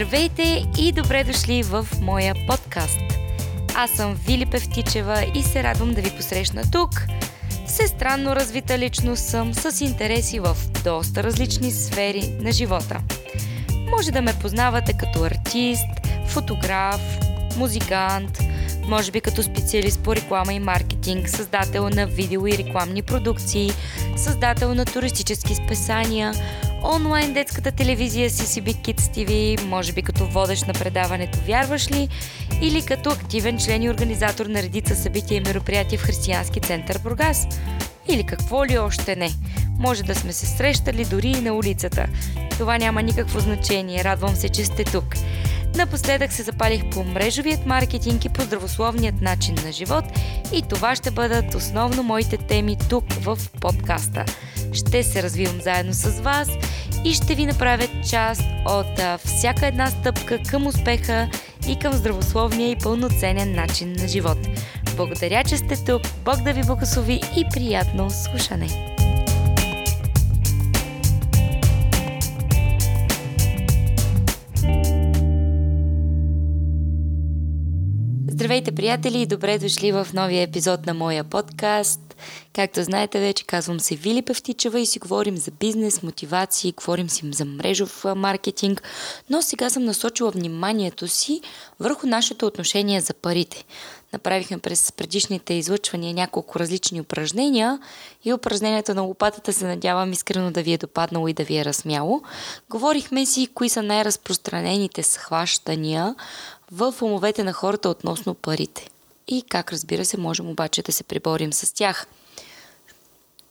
Здравейте и добре дошли в моя подкаст. Аз съм Вили Певтичева и се радвам да ви посрещна тук. Всестранно развита личност съм с интереси в доста различни сфери на живота. Може да ме познавате като артист, фотограф, музикант, може би като специалист по реклама и маркетинг, създател на видео и рекламни продукции, създател на туристически списания, онлайн детската телевизия CCB Kids TV, може би като водещ на предаването Вярваш ли? Или като активен член и организатор на редица събития и мероприятия в Християнски център Бургас. Или какво ли още не. Може да сме се срещали дори и на улицата. Това няма никакво значение. Радвам се, че сте тук. Напоследък се запалих по мрежовият маркетинг и по здравословният начин на живот и това ще бъдат основно моите теми тук в подкаста. Ще се развивам заедно с вас и ще ви направя част от всяка една стъпка към успеха и към здравословния и пълноценен начин на живот. Благодаря, че сте тук. Бог да ви благослови и приятно слушане! Здравейте, приятели, и добре дошли в новия епизод на моя подкаст. Както знаете вече, казвам се Вили Певтичева и си говорим за бизнес, мотивации, говорим си за мрежов маркетинг, но сега съм насочила вниманието си върху нашето отношение за парите. Направихме през предишните излъчвания няколко различни упражнения и упражнението на лопатата се надявам искрено да ви е допаднало и да ви е размяло. Говорихме си кои са най-разпространените схващания в умовете на хората относно парите. И как разбира се, можем обаче да се приборим с тях.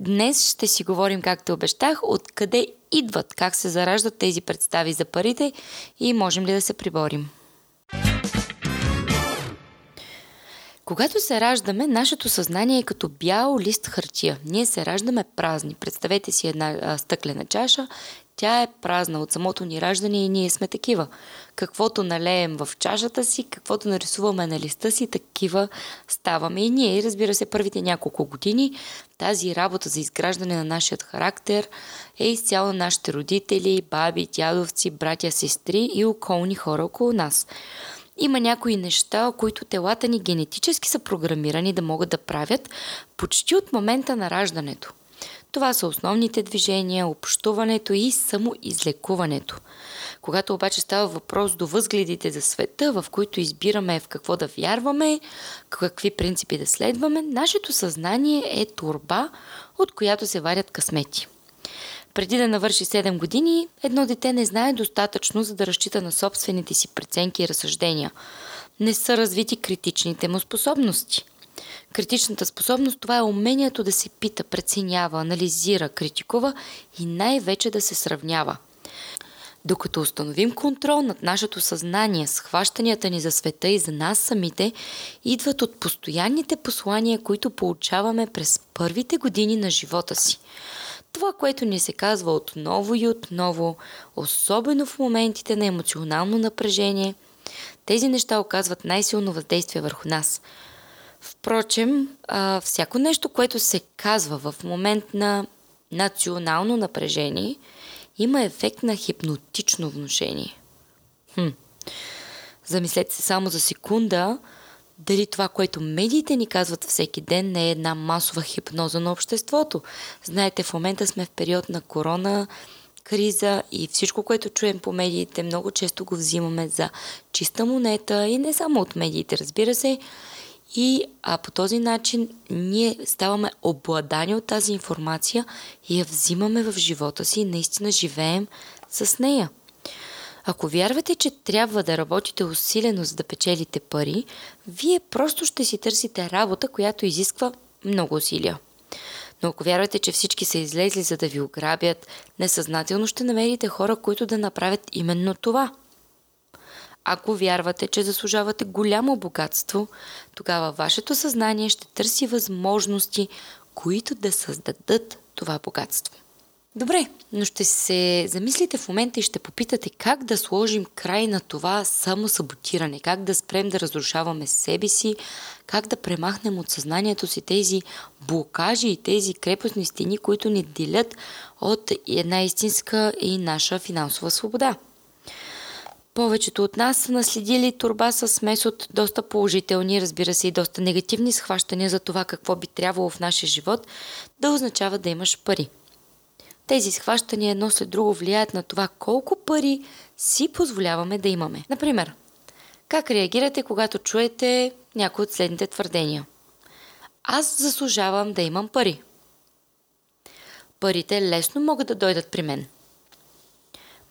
Днес ще си говорим, както обещах, откъде идват, как се зараждат тези представи за парите и можем ли да се приборим. Когато се раждаме, нашето съзнание е като бял лист хартия. Ние се раждаме празни. Представете си една а, стъклена чаша тя е празна от самото ни раждане и ние сме такива. Каквото налеем в чашата си, каквото нарисуваме на листа си, такива ставаме и ние. И разбира се, първите няколко години тази работа за изграждане на нашия характер е изцяло нашите родители, баби, дядовци, братя, сестри и околни хора около нас. Има някои неща, които телата ни генетически са програмирани да могат да правят почти от момента на раждането – това са основните движения, общуването и самоизлекуването. Когато обаче става въпрос до възгледите за света, в които избираме в какво да вярваме, какви принципи да следваме, нашето съзнание е турба, от която се варят късмети. Преди да навърши 7 години, едно дете не знае достатъчно, за да разчита на собствените си преценки и разсъждения. Не са развити критичните му способности – Критичната способност това е умението да се пита, преценява, анализира, критикува и най-вече да се сравнява. Докато установим контрол над нашето съзнание, схващанията ни за света и за нас самите, идват от постоянните послания, които получаваме през първите години на живота си. Това, което ни се казва отново и отново, особено в моментите на емоционално напрежение, тези неща оказват най-силно въздействие върху нас – Впрочем, всяко нещо, което се казва в момент на национално напрежение, има ефект на хипнотично внушение. Хм. Замислете се само за секунда дали това, което медиите ни казват всеки ден, не е една масова хипноза на обществото. Знаете, в момента сме в период на корона, криза и всичко, което чуем по медиите, много често го взимаме за чиста монета и не само от медиите, разбира се, и а, по този начин ние ставаме обладани от тази информация и я взимаме в живота си и наистина живеем с нея. Ако вярвате, че трябва да работите усилено за да печелите пари, вие просто ще си търсите работа, която изисква много усилия. Но ако вярвате, че всички са излезли за да ви ограбят, несъзнателно ще намерите хора, които да направят именно това – ако вярвате, че заслужавате голямо богатство, тогава вашето съзнание ще търси възможности, които да създадат това богатство. Добре, но ще се замислите в момента и ще попитате как да сложим край на това само саботиране, как да спрем да разрушаваме себе си, как да премахнем от съзнанието си тези блокажи и тези крепостни стени, които ни делят от една истинска и наша финансова свобода. Повечето от нас са наследили турба с смес от доста положителни, разбира се и доста негативни схващания за това какво би трябвало в нашия живот да означава да имаш пари. Тези схващания едно след друго влияят на това колко пари си позволяваме да имаме. Например, как реагирате, когато чуете някои от следните твърдения? Аз заслужавам да имам пари. Парите лесно могат да дойдат при мен.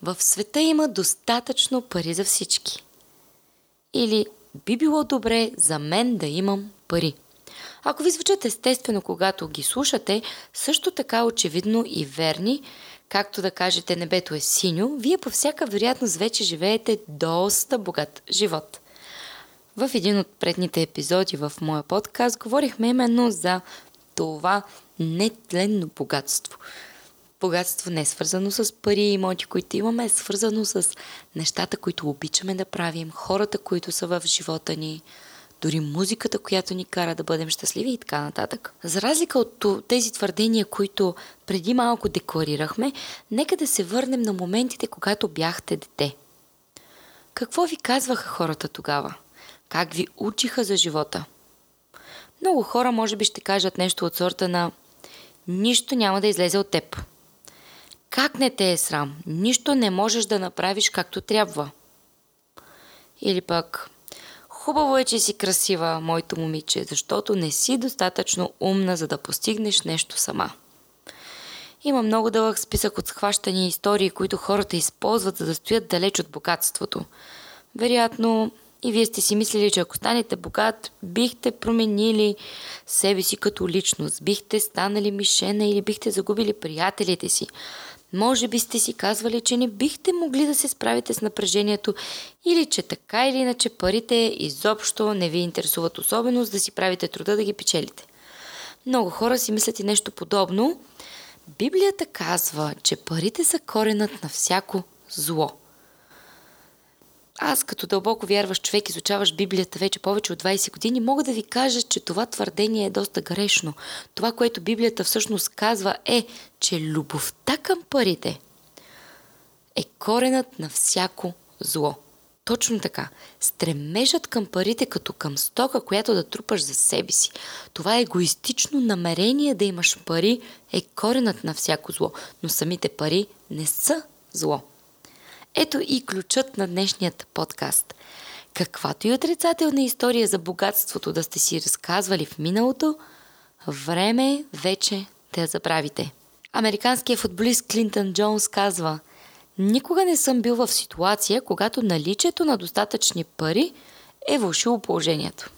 В света има достатъчно пари за всички. Или би било добре за мен да имам пари. Ако ви звучат естествено, когато ги слушате, също така очевидно и верни, както да кажете небето е синьо, вие по всяка вероятност вече живеете доста богат живот. В един от предните епизоди в моя подкаст говорихме именно за това нетленно богатство. Богатство не е свързано с пари и имоти, които имаме, е свързано с нещата, които обичаме да правим, хората, които са в живота ни, дори музиката, която ни кара да бъдем щастливи и така нататък. За разлика от тези твърдения, които преди малко декларирахме, нека да се върнем на моментите, когато бяхте дете. Какво ви казваха хората тогава? Как ви учиха за живота? Много хора може би ще кажат нещо от сорта на Нищо няма да излезе от теб. Как не те е срам? Нищо не можеш да направиш както трябва. Или пък Хубаво е, че си красива, моето момиче, защото не си достатъчно умна, за да постигнеш нещо сама. Има много дълъг списък от схващани истории, които хората използват, за да стоят далеч от богатството. Вероятно, и вие сте си мислили, че ако станете богат, бихте променили себе си като личност, бихте станали мишена или бихте загубили приятелите си. Може би сте си казвали, че не бихте могли да се справите с напрежението или че така или иначе парите изобщо не ви интересуват особено, за да си правите труда да ги печелите. Много хора си мислят и нещо подобно. Библията казва, че парите са коренът на всяко зло – аз като дълбоко вярваш човек, изучаваш Библията вече повече от 20 години, мога да ви кажа, че това твърдение е доста грешно. Това, което Библията всъщност казва е, че любовта към парите е коренът на всяко зло. Точно така. Стремежът към парите като към стока, която да трупаш за себе си. Това егоистично намерение да имаш пари е коренът на всяко зло, но самите пари не са зло. Ето и ключът на днешният подкаст. Каквато и отрицателна история за богатството да сте си разказвали в миналото, време е вече да я забравите. Американският футболист Клинтън Джонс казва Никога не съм бил в ситуация, когато наличието на достатъчни пари е вълшило положението.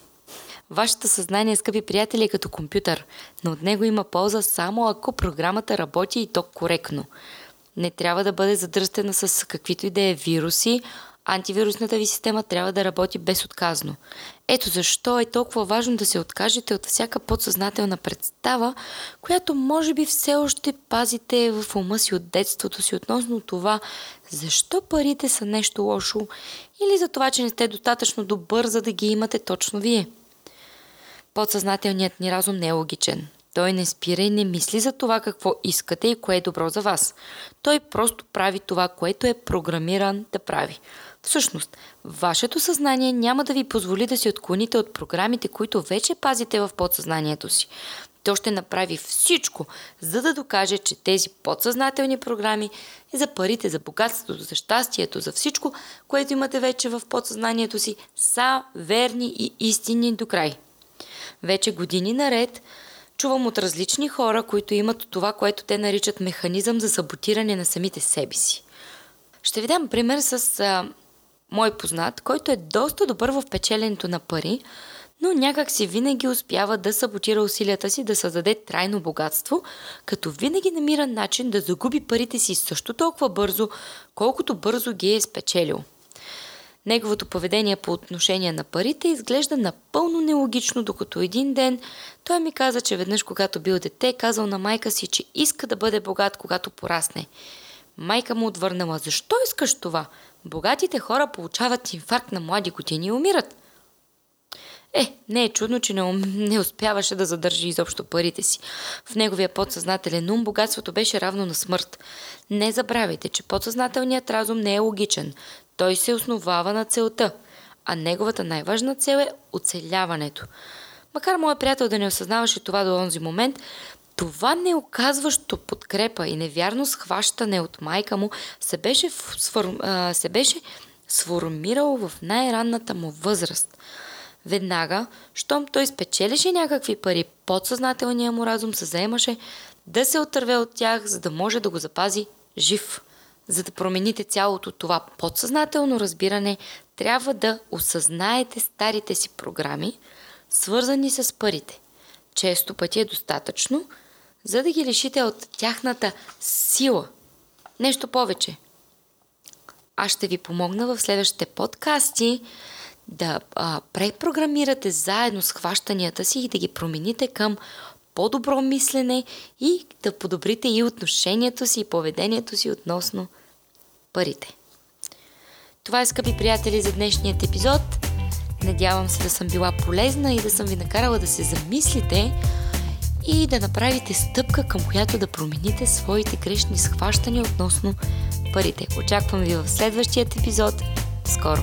Вашето съзнание, скъпи приятели, е като компютър, но от него има полза само ако програмата работи и то коректно – не трябва да бъде задръстена с каквито и да е вируси. Антивирусната ви система трябва да работи безотказно. Ето защо е толкова важно да се откажете от всяка подсъзнателна представа, която може би все още пазите в ума си от детството си относно това, защо парите са нещо лошо или за това, че не сте достатъчно добър, за да ги имате точно вие. Подсъзнателният ни разум не е логичен. Той не спира и не мисли за това какво искате и кое е добро за вас. Той просто прави това, което е програмиран да прави. Всъщност, вашето съзнание няма да ви позволи да се отклоните от програмите, които вече пазите в подсъзнанието си. То ще направи всичко, за да докаже, че тези подсъзнателни програми и за парите, за богатството, за щастието, за всичко, което имате вече в подсъзнанието си, са верни и истинни до край. Вече години наред чувам от различни хора, които имат това, което те наричат механизъм за саботиране на самите себе си. Ще ви дам пример с а, мой познат, който е доста добър в печеленето на пари, но някак си винаги успява да саботира усилията си да създаде трайно богатство, като винаги намира начин да загуби парите си също толкова бързо, колкото бързо ги е спечелил – Неговото поведение по отношение на парите изглежда напълно нелогично, докато един ден той ми каза, че веднъж когато бил дете, казал на майка си, че иска да бъде богат, когато порасне. Майка му отвърнала, защо искаш това? Богатите хора получават инфаркт на млади години и умират. Е, не е чудно, че не, не успяваше да задържи изобщо парите си. В неговия подсъзнателен ум богатството беше равно на смърт. Не забравяйте, че подсъзнателният разум не е логичен. Той се основава на целта, а неговата най-важна цел е оцеляването. Макар моят приятел да не осъзнаваше това до онзи момент, това неоказващо подкрепа и невярно схващане от майка му се беше, сформ, се беше сформирало в най-ранната му възраст. Веднага, щом той спечелише някакви пари, подсъзнателният му разум се заемаше да се отърве от тях, за да може да го запази жив. За да промените цялото това подсъзнателно разбиране, трябва да осъзнаете старите си програми, свързани с парите. Често пъти е достатъчно, за да ги лишите от тяхната сила. Нещо повече. Аз ще ви помогна в следващите подкасти да а, препрограмирате заедно с хващанията си и да ги промените към по-добро мислене и да подобрите и отношението си и поведението си относно парите. Това е, скъпи приятели, за днешният епизод. Надявам се да съм била полезна и да съм ви накарала да се замислите и да направите стъпка, към която да промените своите грешни схващания относно парите. Очаквам ви в следващия епизод. Скоро!